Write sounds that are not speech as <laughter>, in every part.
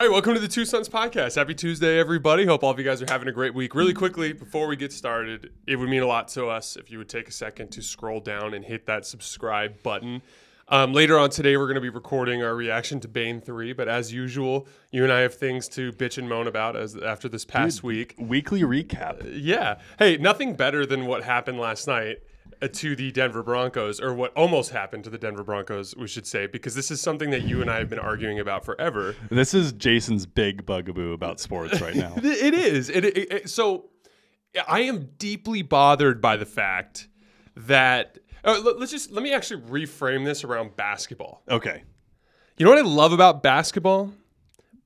All right, welcome to the Two Sons Podcast. Happy Tuesday, everybody. Hope all of you guys are having a great week. Really quickly, before we get started, it would mean a lot to us if you would take a second to scroll down and hit that subscribe button. Um, later on today, we're going to be recording our reaction to Bane 3, but as usual, you and I have things to bitch and moan about as after this past week. Weekly recap. Yeah. Hey, nothing better than what happened last night uh, to the Denver Broncos, or what almost happened to the Denver Broncos, we should say, because this is something that you and I have been arguing about forever. This is Jason's big bugaboo about sports right now. <laughs> It is. It, it, it- so I am deeply bothered by the fact that. Uh, let- let's just let me actually reframe this around basketball. Okay. You know what I love about basketball?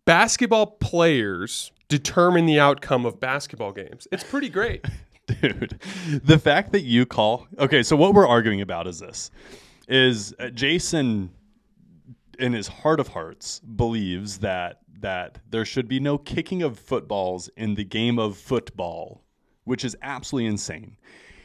Basketball players determine the outcome of basketball games. It's pretty great. <laughs> <laughs> Dude, the fact that you call okay, so what we're arguing about is this: is uh, Jason, in his heart of hearts, believes that that there should be no kicking of footballs in the game of football, which is absolutely insane.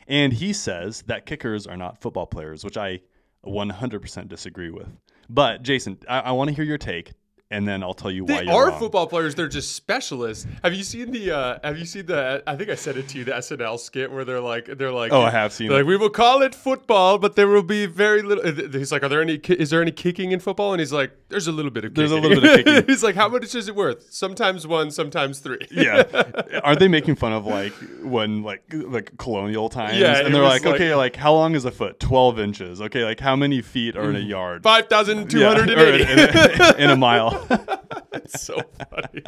And he says that kickers are not football players, which I 100% disagree with. But Jason, I, I want to hear your take, and then I'll tell you why They you're are wrong. football players. They're just specialists. Have you seen the? Uh, have you seen the? I think I said it to you. The SNL skit where they're like, they're like, Oh, I have seen it. Like we will call it football, but there will be very little. He's like, are there any? Is there any kicking in football? And he's like, there's a little bit of. Kicking. There's a little bit of kicking. <laughs> he's like, how much is it worth? Sometimes one, sometimes three. yeah. <laughs> Aren't they making fun of like when like like colonial times? Yeah, And they're like, like- okay, like how long is a foot? Twelve inches. Okay, like how many feet are in a yard? Five thousand two Yeah, hundred eighty. <laughs> in, in- in a mile. <laughs> It's so funny.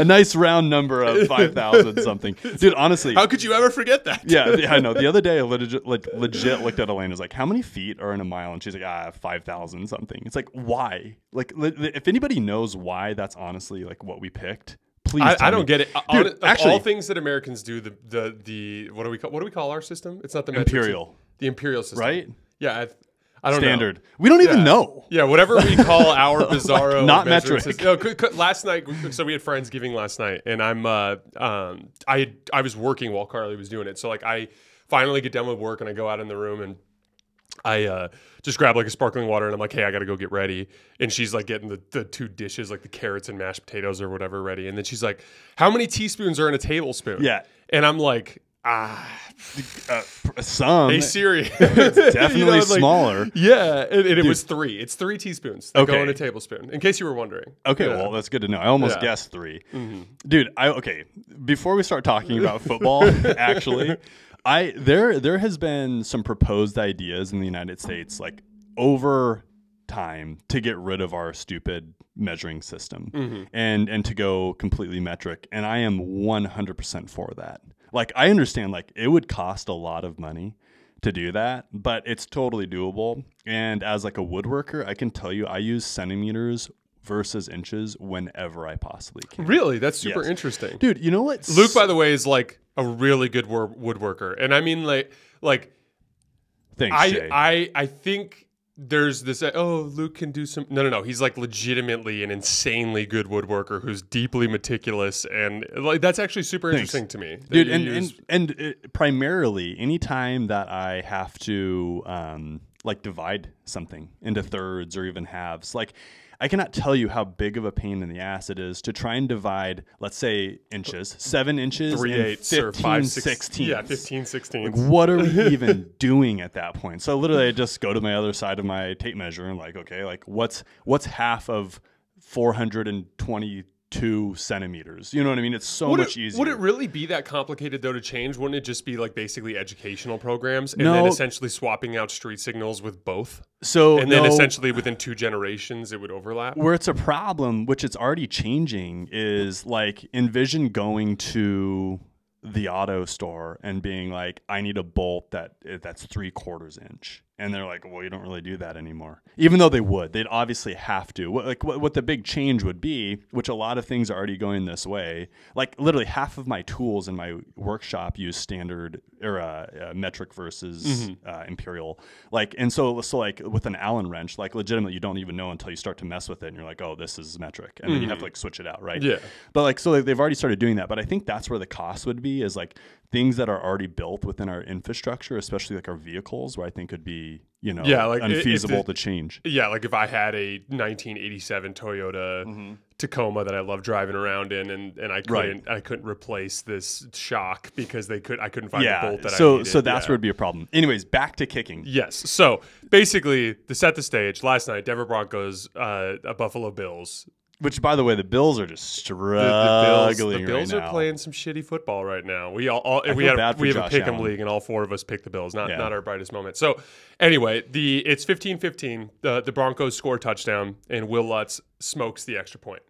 a nice round number of five thousand something. Dude, honestly. How could you ever forget that? yeah, the- I know. The other day, I legit, like, legit looked at Elena. Was like, "How many feet are in a mile?" And she's like, "Ah, five thousand something." It's like, why? Like, li- if anybody knows why, that's honestly like what we picked. Please, I, I don't me. get it. Dude, of actually- all things that Americans do, the the the what do we call what do we call our system? It's not the metric Imperial. system. The imperial system, Right? Yeah, I, don't know. standard. We don't even Yeah. know. Yeah, whatever we call <laughs> our bizarro not measuring metric. system. No, c- c- last night, so we had friends giving last night, and I'm uh um I had, I was working while Carly was doing it, so like I finally get done with work and I go out in the room and. I uh, just grab like a sparkling water and I'm like, hey, I got to go get ready. And she's like getting the, the two dishes, like the carrots and mashed potatoes or whatever, ready. And then she's like, how many teaspoons are in a tablespoon? Yeah. And I'm like, ah, Uh, some. hey Siri. <laughs> definitely <laughs> You know, like- smaller. Yeah, and, and it was three. It's three teaspoons that go Okay. in a tablespoon. In case you were wondering. Okay, Yeah. well that's good to know. I almost Yeah. guessed 3 dude. I okay. Before we start talking about football, <laughs> actually, I there there has been some proposed ideas in the United States, like over time, to get rid of our stupid measuring system and and to go completely metric. And I am one hundred percent for that. Like I understand, like it would cost a lot of money to do that, but it's totally doable. And as like a woodworker, I can tell you I use centimeters versus inches whenever I possibly can. Really? That's super Yes. interesting. Dude, you know what? Luke, by the way, is like a really good wor- woodworker. And I mean, like, like Thanks, I, Jay. I, I think there's this, uh, oh, Luke can do some. No, no, no. He's like legitimately an insanely good woodworker who's deeply meticulous. And like, that's actually super Thanks. interesting to me. Dude, and, and and uh, primarily, anytime that I have to um, like divide something into thirds or even halves, like I cannot tell you how big of a pain in the ass it is to try and divide, let's say, inches, seven inches, three eighths, 15, or five sixteenths. Yeah, 15 sixteenths. Like, what are we <laughs> even doing at that point? So literally, I just go to my other side of my tape measure and like, okay, like what's what's half of 420 two centimeters. You know what I mean? It's so would much it, easier. Would it really be that complicated though to change? Wouldn't it just be like basically educational programs and no. then essentially swapping out street signals with both? So and then no, essentially within two generations it would overlap. Where it's a problem, which it's already changing, is like envision going to the auto store and being like, I need a bolt that that's three quarters inch and they're like, well, you don't really do that anymore. Even though they would, they'd obviously have to. What, like what, what the big change would be, which a lot of things are already going this way. Like literally half of my tools in my workshop use standard or uh, uh, metric versus uh, imperial. Like, and so so like with an Allen wrench, like legitimately, you don't even know until you start to mess with it, and you're like, oh, this is metric, and then you have to like switch it out, right? Yeah. But like, so like, they've already started doing that. But I think that's where the cost would be is like things that are already built within our infrastructure, especially like our vehicles, where I think could be you know Yeah, like, i- unfeasible the- to change. Yeah, like if I had a 1987 Toyota Tacoma that I love driving around in, and, and I couldn't I couldn't replace this shock because they could I couldn't find the bolt that I So needed. so that's Yeah. where it'd be a problem. Anyways, back to kicking. Yes. So basically, to set the stage, last night Denver Broncos, uh, uh, Buffalo Bills. Which, by the way, the Bills are just The, the Bills, struggling the Bills right are now. playing some shitty football right now. We all, all we feel had bad for we have a pick 'em Allen. league, and all four of us picked the Bills. Not Yeah. not our brightest moment. So anyway, the it's 15-15. The the Broncos score a touchdown, and Wil Lutz smokes the extra point.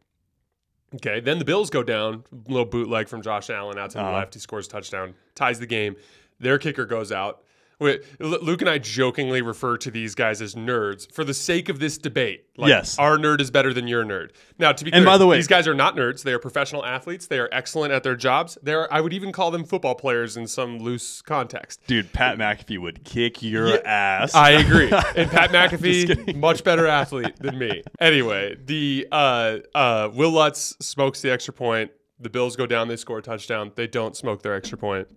Okay, then the Bills go down, little bootleg from Josh Allen out to the Uh-huh. left. He scores a touchdown, ties the game. Their kicker goes out. Wait, Luke and I jokingly refer to these guys as nerds for the sake of this debate. Like, Yes. our nerd is better than your nerd. Now, to be And clear, by the way- these guys are not nerds. They are professional athletes. They are excellent at their jobs. They are, I would even call them football players in some loose context. Dude, Pat McAfee would kick your ass. I <laughs> agree. And Pat McAfee, much better athlete than me. Anyway, the uh, uh, Wil Lutz smokes the extra point. The Bills go down. They score a touchdown. They don't smoke their extra point.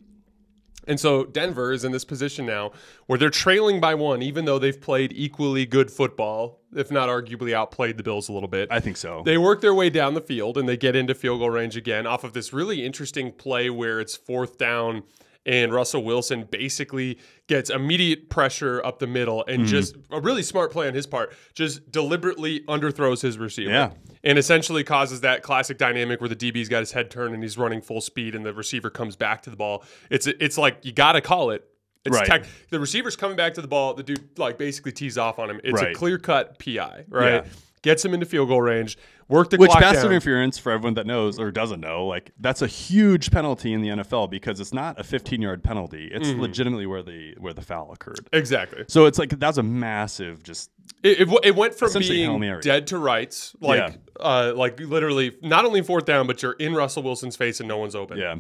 And so Denver is in this position now where they're trailing by one, even though they've played equally good football, if not arguably outplayed the Bills a little bit. I think so. They work their way down the field and they get into field goal range again off of this really interesting play where it's fourth down and Russell Wilson basically gets immediate pressure up the middle and hmm. just a really smart play on his part, just deliberately underthrows his receiver. Yeah. And essentially causes that classic dynamic where the DB's got his head turned and he's running full speed and the receiver comes back to the ball. It's it's like you got to call it. It's Right. tech, the receiver's coming back to the ball. The dude like basically tees off on him. It's a clear cut PI, right? Yeah. Gets him into field goal range. Work the Which clock pass down. interference, for everyone that knows or doesn't know, like that's a huge penalty in the NFL because it's not a 15 yard penalty. It's Mm-hmm. legitimately where the where the foul occurred. Exactly. So it's like that's a massive just It, it, it went from Essentially Hail being Mary. dead to rights, like uh, like literally not only fourth down, but you're in Russell Wilson's face and no one's open. yeah.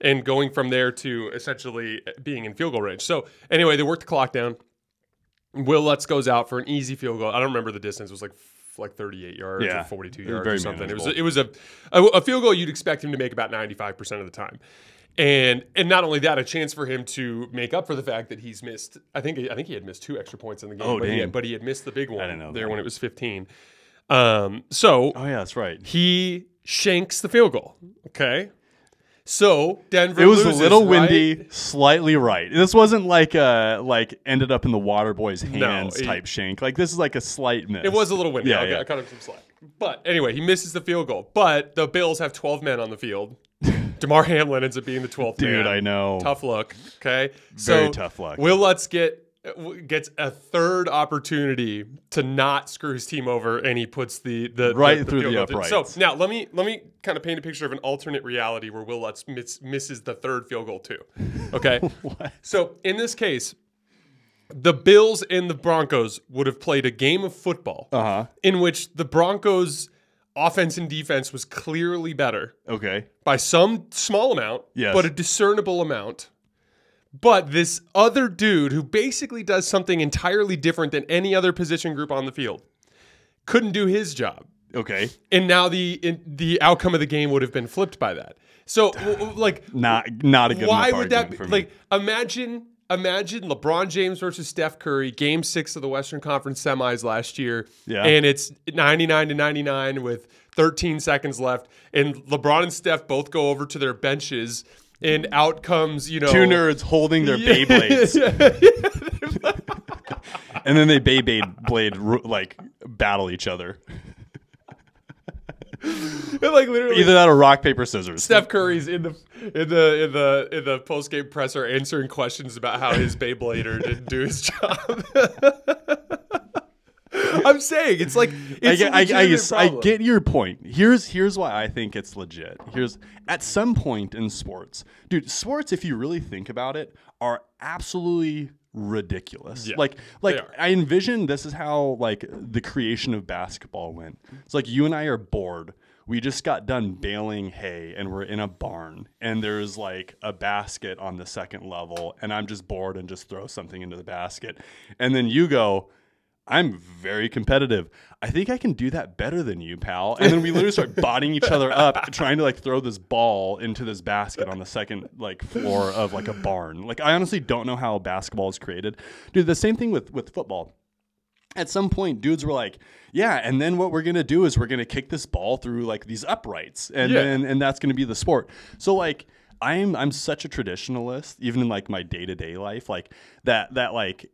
And going from there to essentially being in field goal range. So anyway, they worked the clock down. Wil Lutz goes out for an easy field goal. I don't remember the distance. It was like like 38 yards Yeah. or 42 yards or something. It was it was a, a a field goal you'd expect him to make about 95% of the time. And and not only that, a chance for him to make up for the fact that he's missed. I think I think he had missed two extra points in the game, Oh, but, he had, but he had missed the big one didn't know there that. when it was 15. Um, so Oh yeah, that's right. he shanks the field goal. Okay. So Denver. It was a loses, little right? windy, slightly right. This wasn't like a like ended up in the water boy's No, hands it- type shank. Like this is like a slight miss. It was a little windy. Yeah, I'll- yeah. I cut him some slack. But anyway, he misses the field goal. But the Bills have 12 men on the field. <laughs> Damar Hamlin ends up being the 12th Dude, man. I know. Tough luck. Okay. Very so tough luck. Wil Lutz get gets a third opportunity to not screw his team over, and he puts the the Right the, through the through. So now let me let me kind of paint a picture of an alternate reality where Wil Lutz miss, misses the third field goal too. Okay. <laughs> So in this case, the Bills and the Broncos would have played a game of football Uh huh. in which the Broncos offense and defense was clearly better Okay. by some small amount, Yes. but a discernible amount. But this other dude who basically does something entirely different than any other position group on the field couldn't do his job. Okay. And now the in, the outcome of the game would have been flipped by that. So <sighs> like Not not a good. why would that be like imagine imagine LeBron James versus Steph Curry game 6 of the Western Conference semis last year Yeah. and it's 99 to 99 with 13 seconds left and LeBron and Steph both go over to their benches and out comes, you know two nerds holding their Beyblades, <laughs> <laughs> and then they Beyblade blade like battle each other. And, <laughs> like literally Either that or rock paper scissors. Steph Curry's in the in the in the in the post game presser answering questions about how his Beyblader didn't do his job. <laughs> I'm saying it's like I get, a I, I, legitimate guess- I get your point. Here's here's why I think it's legit. Here's at some point in sports, dude. Sports, if you really think about it, are absolutely ridiculous. Yeah, like like. I envision this is how like the creation of basketball went. It's like you and I are bored. We just got done baling hay and we're in a barn and there's like a basket on the second level and I'm just bored and just throw something into the basket. And then you go, I'm very competitive. I think I can do that better than you, pal. And then we literally start <laughs> botting each other up, trying to like throw this ball into this basket on the second like floor of like a barn. Like I honestly don't know how basketball is created. Dude, the same thing with with football. at some point dudes were like yeah and then what we're going to do is we're going to kick this ball through like these uprights and Yeah. then and that's going to be the sport so like i'm i'm such a traditionalist even in like my day-to-day life like that that like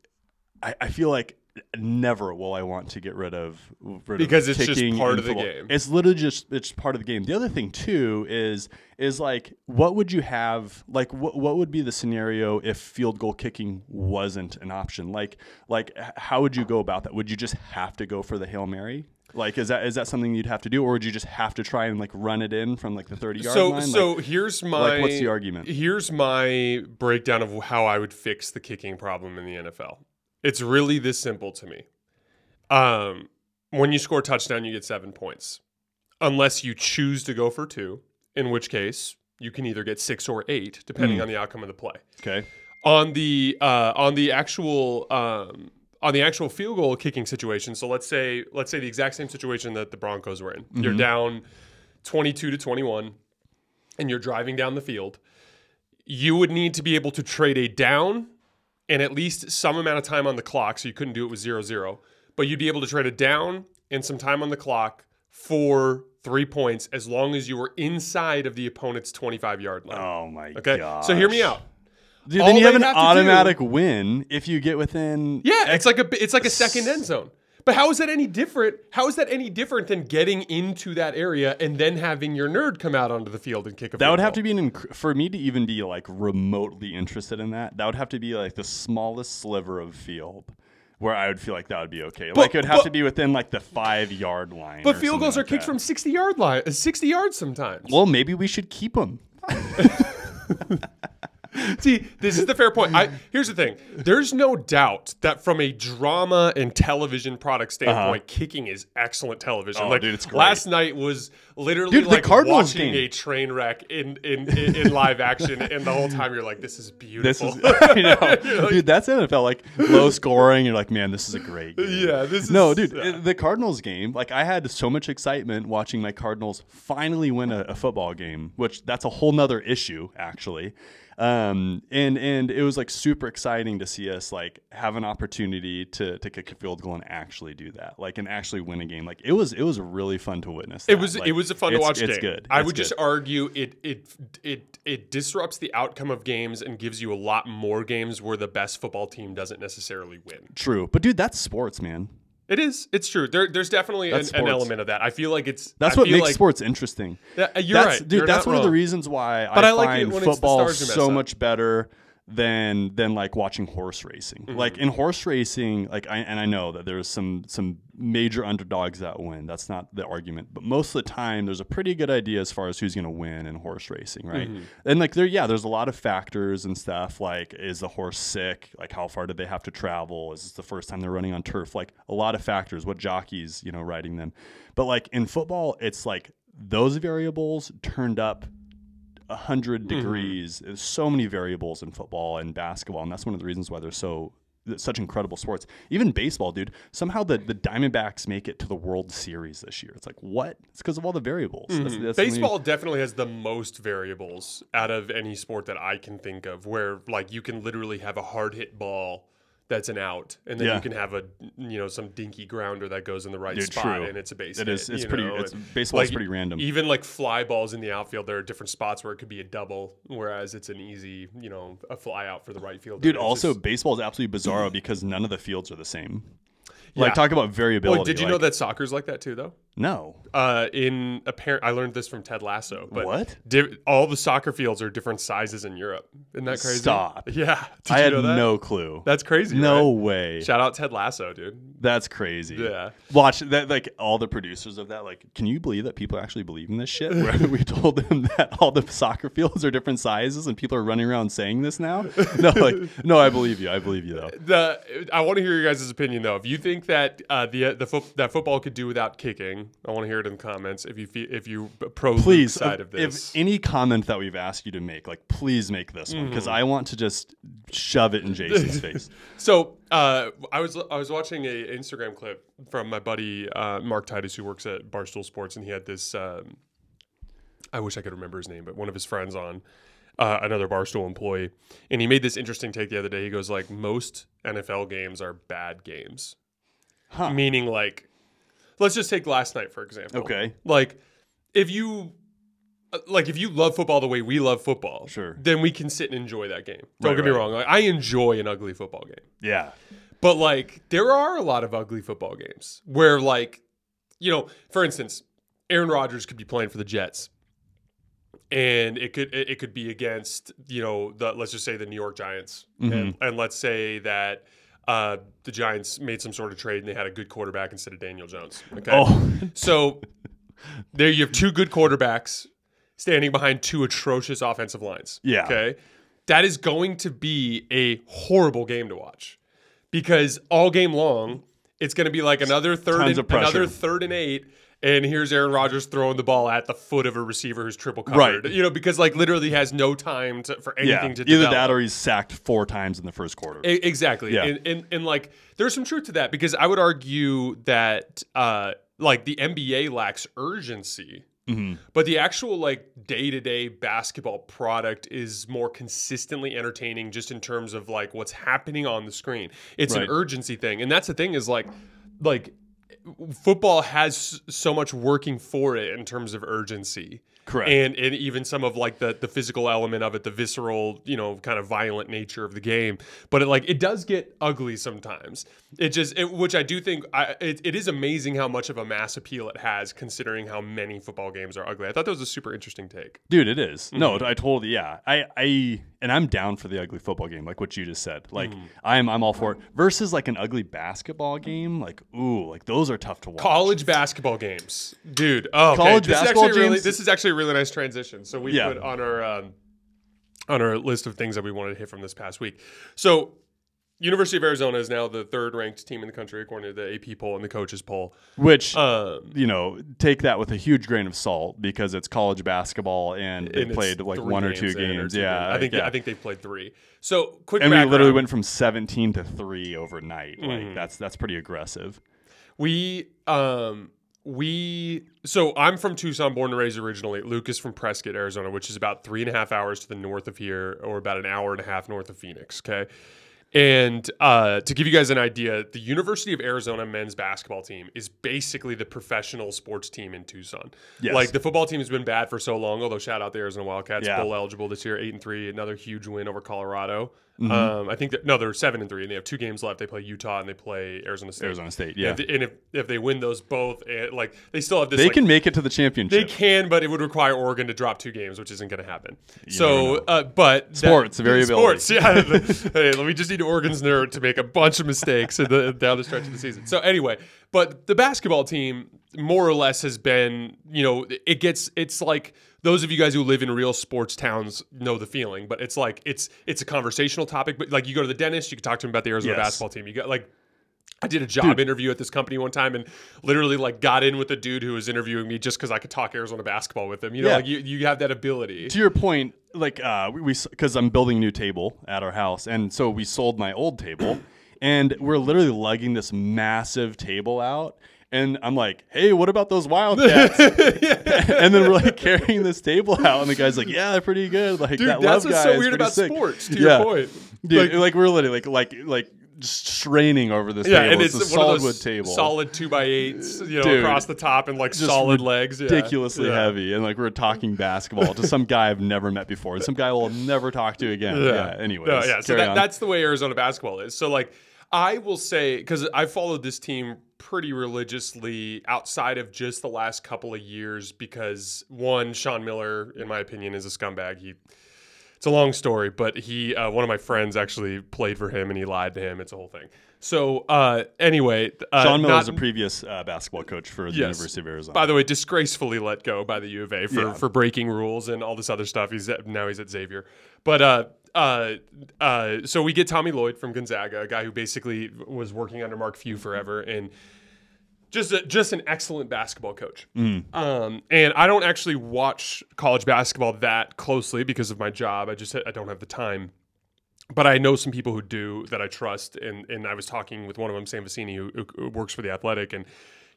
i, I feel like never will i want to get rid of rid Because of it's just part of the game. it's literally just it's part of the game the other thing too is is like what would you have like what, what would be the scenario if field goal kicking wasn't an option like like how would you go about that would you just have to go for the hail mary like is that is that something you'd have to do or would you just have to try and like run it in from like the 30 yard So line so like, here's my like, what's the argument? Here's my breakdown of how I would fix the kicking problem in the NFL. It's really this simple to me. Um, when you score a touchdown, you get seven points, unless you choose to go for two, in which case you can either get six or eight, depending Hmm. on the outcome of the play. okay On the uh, on the actual um, on the actual field goal kicking situation. So let's say let's say the exact same situation that the Broncos were in. You're down twenty two to twenty one, and you're driving down the field. You would need to be able to trade a down and at least some amount of time on the clock. So you couldn't do it with zero zero, but you'd be able to trade a down and some time on the clock for three points as long as you were inside of the opponent's twenty five yard line. oh my Okay, god so hear me out. Dude, then you have an have to do- automatic win if you get within Yeah, it's like a it's like a second end zone. But how is that any different? How is that any different than getting into that area and then having your nerd come out onto the field and kick a That would have to be an inc- for me to even be like remotely interested in that. That would have to be like the smallest sliver of field where I would feel like that would be okay. like it would have but- to be within like the five yard line. But field goals are like kicked that. from sixty yard line, sixty yards sometimes. Well, maybe we should keep them. <laughs> <laughs> <laughs> See, this is the fair point. I, here's the thing: there's no doubt that from a drama and television product standpoint, kicking is excellent television. Uh-huh. Oh, like dude, it's great. last night was literally Dude, the like Cardinals watching game. a train wreck in in, in, in live action, and the whole time you're like, "This is beautiful." This beautiful." is, <laughs> <laughs> I know, dude. That's NFL. Like low scoring. You're like, man, this is a great. Game. Yeah, this is No, dude, yeah. the Cardinals game, like I had so much excitement watching my Cardinals finally win a, a football game, which that's a whole nother issue actually. Um, and and it was like super exciting to see us like have an opportunity to to kick a field goal and actually do that, like and actually win a game. Like it was it was really fun to witness. It was Like, it was a fun to watch It's game. good. I It's would just argue it it it it disrupts the outcome of games and gives you a lot more games where the best football team doesn't necessarily win. true, but dude, that's sports, man. It is. It's true. There, there's definitely an, an element of that. I feel like it's. That's I what makes like, sports interesting. Yeah, you're that's, right. dude. You're that's one of the reasons why But I, I like it find when it's the football so much better than than like watching horse racing. Mm-hmm. Like in horse racing, like I and I know that there's some some major underdogs that win. That's not the argument, but most of the time there's a pretty good idea as far as who's going to win in horse racing, right? Mm-hmm. And like there, yeah, there's a lot of factors and stuff. Like, is the horse sick? Like, how far did they have to travel? Is this the first time they're running on turf? Like, a lot of factors. What jockeys, you know, riding them. But like in football, it's like those variables turned up 100 Mm-hmm. degrees. There's so many variables in football and basketball, and that's one of the reasons why they're so such incredible sports. Even baseball, dude. Somehow the, the Diamondbacks make it to the World Series this year. It's like what? It's because of all the variables. That's- that's only- Baseball definitely has the most variables out of any sport that I can think of, where like you can literally have a hard hit ball that's an out, and then Yeah. you can have a you know some dinky grounder that goes in the right Dude, spot, true. and it's a base. It hit, is- it's pretty- know, it's- baseball's like, pretty random. Even like fly balls in the outfield, there are different spots where it could be a double, whereas it's an easy you know a fly out for the right fielder. Dude, also just- baseball is absolutely bizarro because none of the fields are the same. Like Yeah. talk about variability. Well, did you know that soccer's like that too, though? No. Uh, in apparent, I learned this from Ted Lasso. But What? Di- all the soccer fields are different sizes in Europe. Isn't that crazy? Stop. <laughs> Yeah. Did I had no clue. That's crazy. no right? way. Shout out Ted Lasso, dude. That's crazy. Yeah. Watch that. Like all the producers of that. Like, can you believe that people actually believe in this shit? <laughs> Where we told them <laughs> that all the soccer fields are different sizes, and people are running around saying this now. No, like, no, I believe you. I believe you though. The I want to hear your guys' opinion though. If you think that uh, the the foot that football could do without kicking, I want to hear it in the comments. If you feel, if you pro Please, side if, of this, if any comment that we've asked you to make, like, please make this one Mm-hmm. because I want to just shove it in Jason's <laughs> face. So uh, I was I was watching a Instagram clip from my buddy uh, Mark Titus who works at Barstool Sports, and he had this. Um, I wish I could remember his name, but one of his friends on uh, another Barstool employee, and he made this interesting take the other day. He goes like, most NFL games are bad games, Huh. Meaning, like, let's just take last night for example. Okay. Like, if you uh, like if you love football the way we love football, Sure. then we can sit and enjoy that game. Don't Right, get me right. wrong. Like, I enjoy an ugly football game. Yeah. But like there are a lot of ugly football games where like you know, for instance, Aaron Rodgers could be playing for the Jets. And it could it it could be against, you know, the let's just say the New York Giants. And, and let's say that uh, the Giants made some sort of trade and they had a good quarterback instead of Daniel Jones. Okay. Oh, So there you have two good quarterbacks standing behind two atrocious offensive lines. Yeah. Okay. That is going to be a horrible game to watch because all game long it's going to be like another third Tons and, another third and eight and here's Aaron Rodgers throwing the ball at the foot of a receiver who's triple covered. Right. You know because like literally has no time to, for yeah. anything to Either develop. that or he's sacked four times in the first quarter. E- Exactly. Yeah. And, and and like there's some truth to that because I would argue that uh like the NBA lacks urgency. Mm-hmm. But the actual like day-to-day basketball product is more consistently entertaining just in terms of like what's happening on the screen. It's Right. an urgency thing. And that's the thing is like like football has so much working for it in terms of urgency Correct. and and even some of like the the physical element of it the visceral you know kind of violent nature of the game but it like it does get ugly sometimes it just it, which i do think I, it, it is amazing how much of a mass appeal it has considering how many football games are ugly i thought that was a super interesting take Dude, it is. No, Mm-hmm. I totally yeah. I I and I'm down for the ugly football game, like what you just said. Like Mm-hmm. I'm I'm all for it. Versus like an ugly basketball game, like ooh, like those are tough to watch. college basketball games dude oh okay. College this basketball is actually really this is actually a really nice transition so we Yeah. put on our um, on our list of things that we wanted to hit from this past week so University of Arizona is now the third ranked team in the country according to the AP poll and the coaches poll. Which Um, you know, take that with a huge grain of salt because it's college basketball and they and it's played like one or two games. two yeah, I think yeah. I think they played three. So quick and we literally went from 17 to 3 overnight. Like Mm-hmm. that's that's pretty aggressive. We um we so I'm from Tucson, born and raised originally. Lucas from Prescott, Arizona, which is about three and a half hours to the north of here, or about an hour and a half north of Phoenix. Okay. And uh, to give you guys an idea, the University of Arizona men's basketball team is basically the professional sports team in Tucson. Yes. Like the football team has been bad for so long, although shout out the Arizona Wildcats, Yeah. bowl eligible this year, eight and three, another huge win over Colorado. Mm-hmm. Um, I think that no, they're seven and three, and they have two games left. They play Utah and they play Arizona State. Arizona State, And yeah. if and if, if they win those both, eh, like they still have this. They like, can make it to the championship. they can, but it would require Oregon to drop two games, which isn't going to happen. never so, uh, but Sports, variability. Sports, yeah. <laughs> hey, me just need Oregon's nerd to make a bunch of mistakes in the, down the stretch of the season. So anyway, but the basketball team more or less has been, you know, it gets it's like those of you guys who live in real sports towns know the feeling, but it's like it's it's a conversational topic. But like you go to the dentist, you can talk to him about the Arizona Yes. basketball team. You got like I did a job interview at this company one time and literally like got in with a dude who was interviewing me just because I could talk Arizona basketball with him. You know, Yeah. like you, you have that ability. to your point, like uh, we because I'm building a new table at our house, and so we sold my old table, and we're literally lugging this massive table out. And I'm like, hey, what about those Wildcats? <laughs> and then we're like carrying this table out, and the guy's like, yeah, they're pretty good. Like Dude, that that's what's guy so weird about sick. sports, to yeah. your point. Dude, Like- like, we're literally like like like just straining over this Yeah, table. and it's, it's, a one solid table. solid two by eights, you know, Dude, across the top and like solid legs. Ridiculously Yeah. heavy, and like we're talking basketball to some guy I've never met before, and some guy we'll never talk to again. Yeah. anyways, No, yeah. So that, that's the way Arizona basketball is. So like, I will say because I followed this team pretty religiously outside of just the last couple of years because one, Sean Miller, in my opinion, is a scumbag. He it's a long story, but he uh, one of my friends actually played for him and he lied to him. It's a whole thing. So uh, anyway, uh, Sean Miller not- is a previous uh, basketball coach for the Yes. University of Arizona. by the way, disgracefully let go by the U of A for, Yeah. for breaking rules and all this other stuff. He's at, now he's at Xavier, but uh, uh, so we get Tommy Lloyd from Gonzaga, a guy who basically was working under Mark Few forever, and just a, just an excellent basketball coach. Um, and I don't actually watch college basketball that closely because of my job. I just I don't have the time but I know some people who do that I trust, and and I was talking with one of them, Sam Vecenie, who- who works for the Athletic, and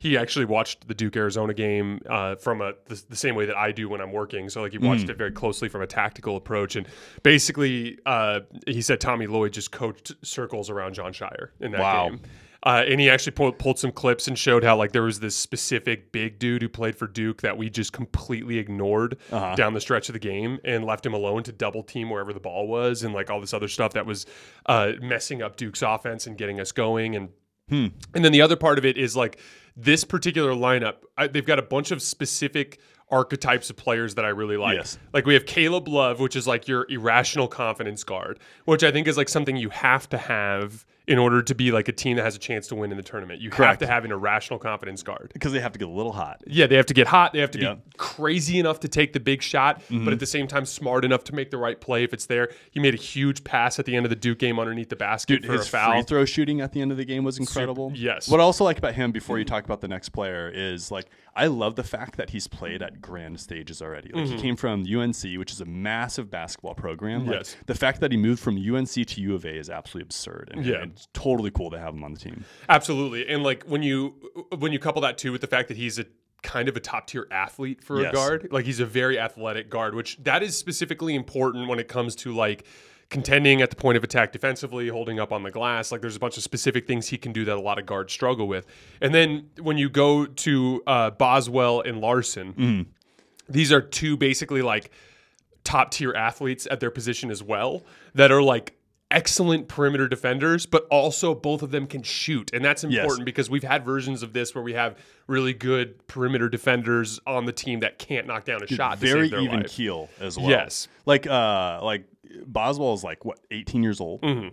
he actually watched the Duke Arizona game uh, from a the, the same way that I do when I'm working. So like he watched it very closely from a tactical approach, and basically uh, he said Tommy Lloyd just coached circles around Jon Scheyer in that Wow. game. Uh, and he actually pulled, pulled some clips and showed how like there was this specific big dude who played for Duke that we just completely ignored Uh-huh. down the stretch of the game and left him alone to double team wherever the ball was and like all this other stuff that was uh, messing up Duke's offense and getting us going and Hmm. and then the other part of it is like this particular lineup, I, they've got a bunch of specific archetypes of players that I really like. Yes. Like we have Caleb Love, which is like your irrational confidence guard, which I think is like something you have to have in order to be like a team that has a chance to win in the tournament. You have to have an irrational confidence guard. because they have to get a little hot. Yeah, they have to get hot. They have to Yeah. be crazy enough to take the big shot, Mm-hmm. but at the same time smart enough to make the right play if it's there. He made a huge pass at the end of the Duke game underneath the basket Dude, for his a foul. free throw shooting at the end of the game was incredible. yes. What I also like about him, before you talk about the next player, is like I love the fact that he's played at grand stages already. Like Mm-hmm. he came from UNC, which is a massive basketball program. Like, Yes. The fact that he moved from UNC to U of A is absolutely absurd, and, Yeah. and it's totally cool to have him on the team. Absolutely, and like when you when you couple that too with the fact that he's a kind of a top tier athlete for Yes. a guard, like he's a very athletic guard, which that is specifically important when it comes to like contending at the point of attack defensively, holding up on the glass. Like there's a bunch of specific things he can do that a lot of guards struggle with. And then when you go to uh, Boswell and Larsson, these are two basically like top tier athletes at their position as well that are like excellent perimeter defenders, but also both of them can shoot. And that's important because we've had versions of this where we have really good perimeter defenders on the team that can't knock down a shot. To Very even life. keel as well. Yes. Like uh like Boswell is like what 18 years old. Mm-hmm.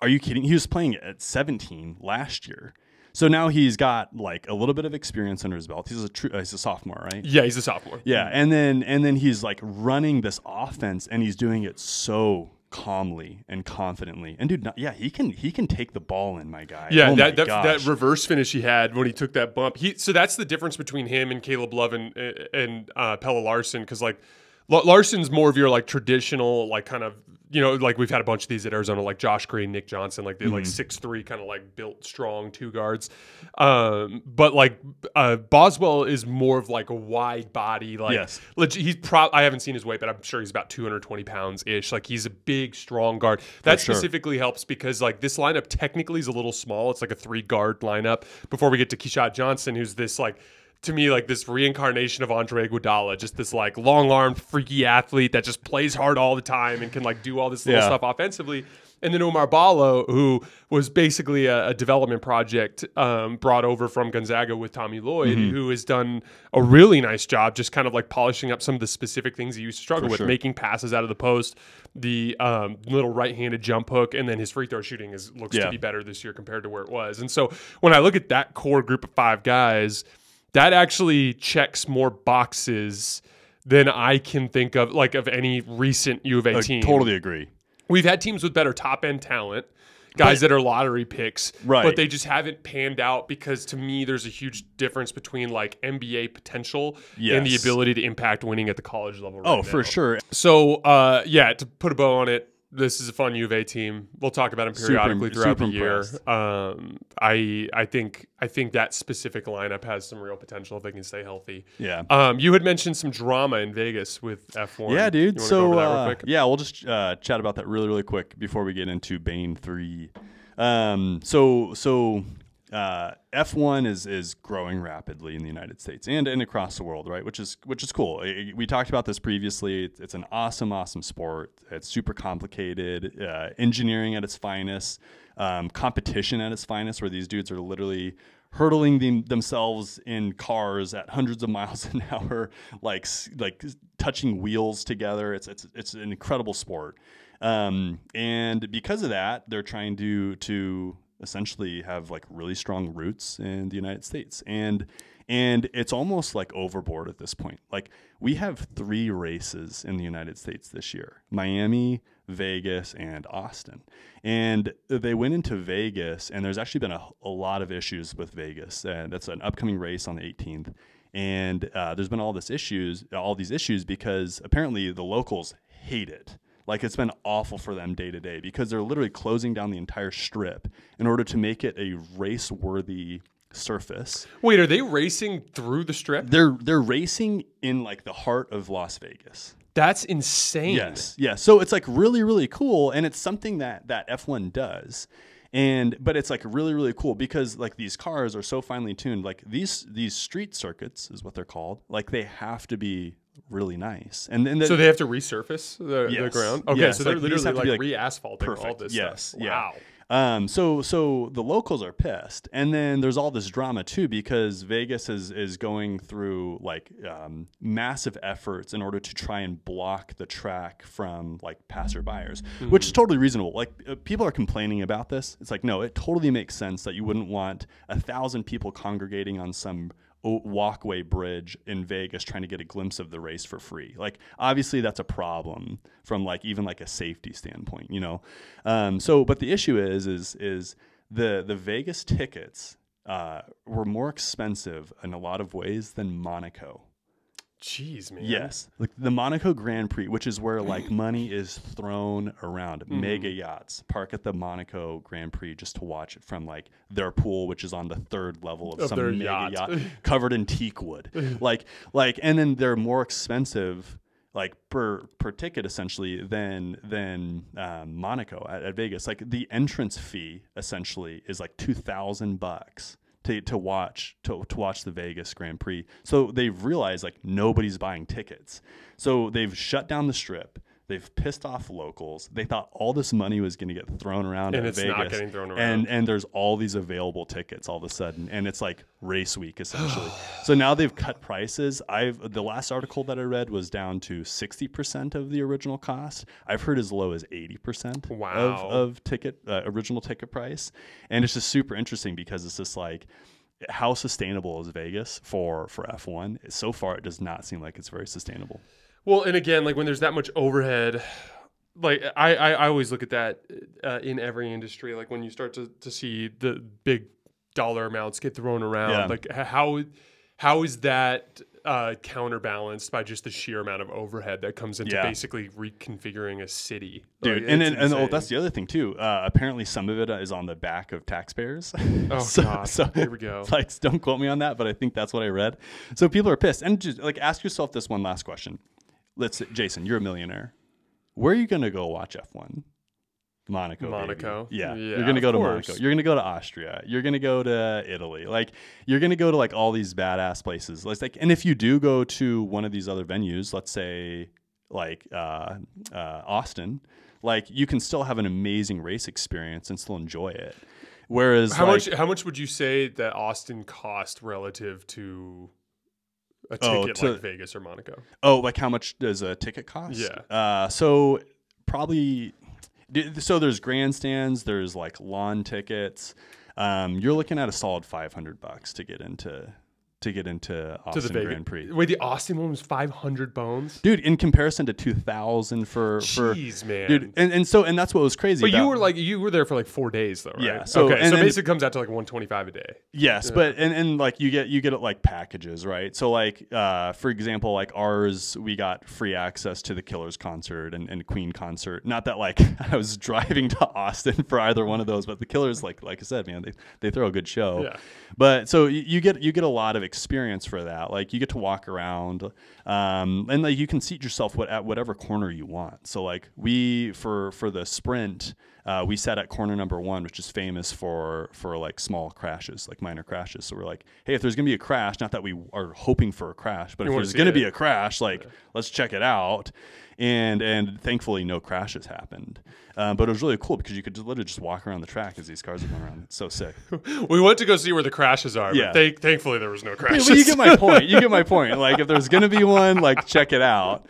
Are you kidding? He was playing at 17 last year. So now he's got like a little bit of experience under his belt. He's a true, uh, he's a sophomore, right? Yeah, he's a sophomore. Yeah, and then and then he's like running this offense, and he's doing it so calmly and confidently. And dude, yeah, he can he can take the ball in, my guy. Yeah, oh that, that, that reverse finish he had when he took that bump. He so that's the difference between him and Caleb Love and and uh, Pelle Larsson because like La- Larsson's more of your like traditional like kind of you know like we've had a bunch of these at Arizona like Josh Green, Nick Johnson like they're like Mm-hmm. six three kind of like built strong two guards, um, but like uh, Boswell is more of like a wide body like Yes. leg- he's pro I haven't seen his weight but I'm sure he's about 220 pounds ish like he's a big strong guard that sure. specifically helps because like this lineup technically is a little small it's like a three guard lineup before we get to Keshad Johnson who's this like to me like this reincarnation of Andre Iguodala just this like long armed freaky athlete that just plays hard all the time and can like do all this little Yeah. stuff offensively and then Oumar Ballo, who was basically a, a development project um, brought over from Gonzaga with Tommy Lloyd, Mm-hmm. who has done a really nice job just kind of like polishing up some of the specific things he used to struggle For with, sure. making passes out of the post, the um, little right-handed jump hook, and then his free throw shooting is looks Yeah. to be better this year compared to where it was. And so when I look at that core group of five guys, that actually checks more boxes than I can think of, like of any recent U of A I team. I totally agree. We've had teams with better top end talent, guys that are lottery picks, Right. but they just haven't panned out because to me, there's a huge difference between like NBA potential and the ability to impact winning at the college level. Right Oh, right for sure. So, uh, yeah, to put a bow on it, this is a fun U of A team. We'll talk about them Super- periodically throughout super the year. Um, I I think I think that specific lineup has some real potential if they can stay healthy. Yeah. Um, you had mentioned some drama in Vegas with F1. Yeah, dude. You wanna go So over that real uh, yeah, we'll just uh, chat about that really, really quick before we get into Bane three. Um, so so uh, F one is is growing rapidly in the United States and and across the world, right? Which is which is cool. We talked about this previously. It's, it's an awesome, awesome sport. It's super complicated, uh, engineering at its finest, um, competition at its finest, where these dudes are literally hurtling them, themselves in cars at hundreds of <laughs> miles an hour, like like touching wheels together. It's it's it's an incredible sport, um, and because of that, they're trying to to essentially have like really strong roots in the United States, and and it's almost like overboard at this point. Like we have three races in the United States this year: Miami, Vegas, and Austin. And they went into Vegas, and there's actually been a, a lot of issues with Vegas. And that's an upcoming race on the 18th. And uh, there's been all this issues, all these issues, because apparently the locals hate it. Like it's been awful for them day to day because they're literally closing down the entire strip in order to make it a race worthy surface. Wait, are they racing through the strip? They're they're racing in like the heart of Las Vegas. That's insane. Yes, yes. So it's like really, really cool, and it's something that that F1 does. and but it's like really really cool because like these cars are so finely tuned like these these street circuits is what they're called like they have to be really nice and then the, So they have to resurface the, the ground. Okay, Yes, so they're like, literally have to like, be, re-asphalting all this Yes, stuff. yeah. Wow. Um, so so the locals are pissed, and then there's all this drama too because Vegas is is going through like um, massive efforts in order to try and block the track from like passerbyers, which is totally reasonable. Like uh, people are complaining about this. It's like no, it totally makes sense that you wouldn't want a thousand people congregating on some walkway bridge in Vegas trying to get a glimpse of the race for free. Like obviously that's a problem from like even like a safety standpoint, you know. Um, so but the issue is is is the the Vegas tickets uh, were more expensive in a lot of ways than Monaco. Jeez, man. Yes, like the Monaco Grand Prix, which is where like <clears throat> money is thrown around. Mm-hmm. Mega yachts park at the Monaco Grand Prix just to watch it from like their pool, which is on the third level of, Of some mega yacht. yacht. <laughs> covered in teak wood. <laughs> like like, and then they're more expensive. Like per per ticket, essentially, than than um, Monaco at, at Vegas. Like the entrance fee, essentially, is like two thousand bucks to, to watch to, to watch the Vegas Grand Prix. So they've realized like nobody's buying tickets. So they've shut down the strip. They've pissed off locals. They thought all this money was going to get thrown around And it's Vegas, not getting thrown and around. and there's all these available tickets all of a sudden, and it's like race week essentially. <sighs> so now they've cut prices. I've the last article that I read was down to sixty percent of the original cost. I've heard as low as eighty percent Wow. of of ticket uh, original ticket price, and it's just super interesting because it's just like how sustainable is Vegas for for F1? So far, it does not seem like it's very sustainable. Well, and again, like when there's that much overhead, like I, I, I always look at that uh, in every industry. Like when you start to, to see the big dollar amounts get thrown around, Yeah. like how how is that uh, counterbalanced by just the sheer amount of overhead that comes into Yeah. basically reconfiguring a city, Dude, Like, and and, and oh, that's the other thing too. Uh, apparently, some of it is on the back of taxpayers. <laughs> oh so, god, so here we go. <laughs> like, don't quote me on that, but I think that's what I read. So people are pissed, and just like ask yourself this one last question. Let's, say, Jason, you're a millionaire. Where are you gonna go watch F1? Monaco. baby. Monaco? Yeah. Yeah, You're gonna go to course. Monaco. You're gonna go to Austria. You're gonna go to Italy. Like you're gonna go to like all these badass places. Let's like, and if you do go to one of these other venues, let's say like uh, uh, Austin, like you can still have an amazing race experience and still enjoy it. Whereas How like, much how much would you say that Austin cost relative to a Oh, ticket to- like Vegas or Monaco? Oh, like how much does a ticket cost? Yeah. Uh, so probably. So there's grandstands. There's like lawn tickets. Um, you're looking at a solid 500 bucks to get into to get into Austin to the Grand Prix. Wait, the Austin one was five hundred bones. Dude, in comparison to 2000 for for Jeez, man. dude, and, and so and that's what was crazy. but you were like you were there for like four days though, right? Yeah, so- okay, and so basically it comes out to like one twenty five a day. Yes, but and, and like you get you get it like packages, right? So like uh, for example, like ours, we got free access to the Killers concert and, and Queen concert. Not that like <laughs> I was driving to Austin for either one of those, but the Killers, like like I said, man, they, they throw a good show. Yeah. But so you, you get you get a lot of experience for that. Like you get to walk around, um, and like you can seat yourself what, at whatever corner you want. So like we for for the sprint. Uh, we sat at corner number one, which is famous for for like small crashes, like minor crashes. So we're like, hey, if there's gonna be a crash, not that we are hoping for a crash, but You if there's gonna it. be a crash, like let's check it out. And and thankfully, no crashes happened. Um, but it was really cool because you could literally just walk around the track as these cars are going around. It's so sick. <laughs> We went to go see where the crashes are, Yeah. but thank, thankfully there was no Yeah, crashes. but you get my point. You get my <laughs> point. Like if there's gonna be one, like check it out.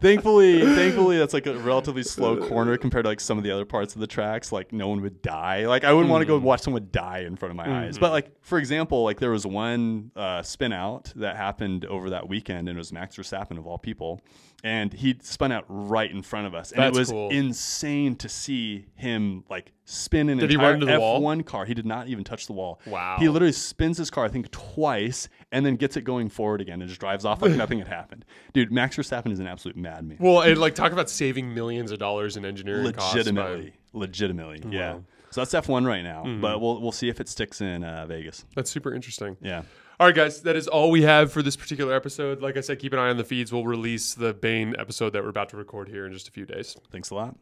Thankfully, thankfully that's like a relatively slow corner compared to like some of the other parts of the tracks. Like no one would die. Like I wouldn't want to go watch someone die in front of my eyes. But like for example, like there was one uh, spin out that happened over that weekend, and it was Max Verstappen of all people, and he spun out right in front of us, and That's it was cool. insane to see him like spin an Did he entire run into the? F1 car. He did not even touch the wall. Wow. He literally spins his car, I think, twice, and then gets it going forward again and just drives off like nothing had happened. <laughs> Dude, Max Verstappen is an absolute madman. well, and like talk about saving millions of dollars in engineering by- legitimately, legitimately, yeah. So that's F1 right now, Mm-hmm. but we'll we'll see if it sticks in uh, Vegas. That's super interesting. Yeah. All right, guys, that is all we have for this particular episode. Like I said, keep an eye on the feeds. We'll release the Bane episode that we're about to record here in just a few days. Thanks a lot.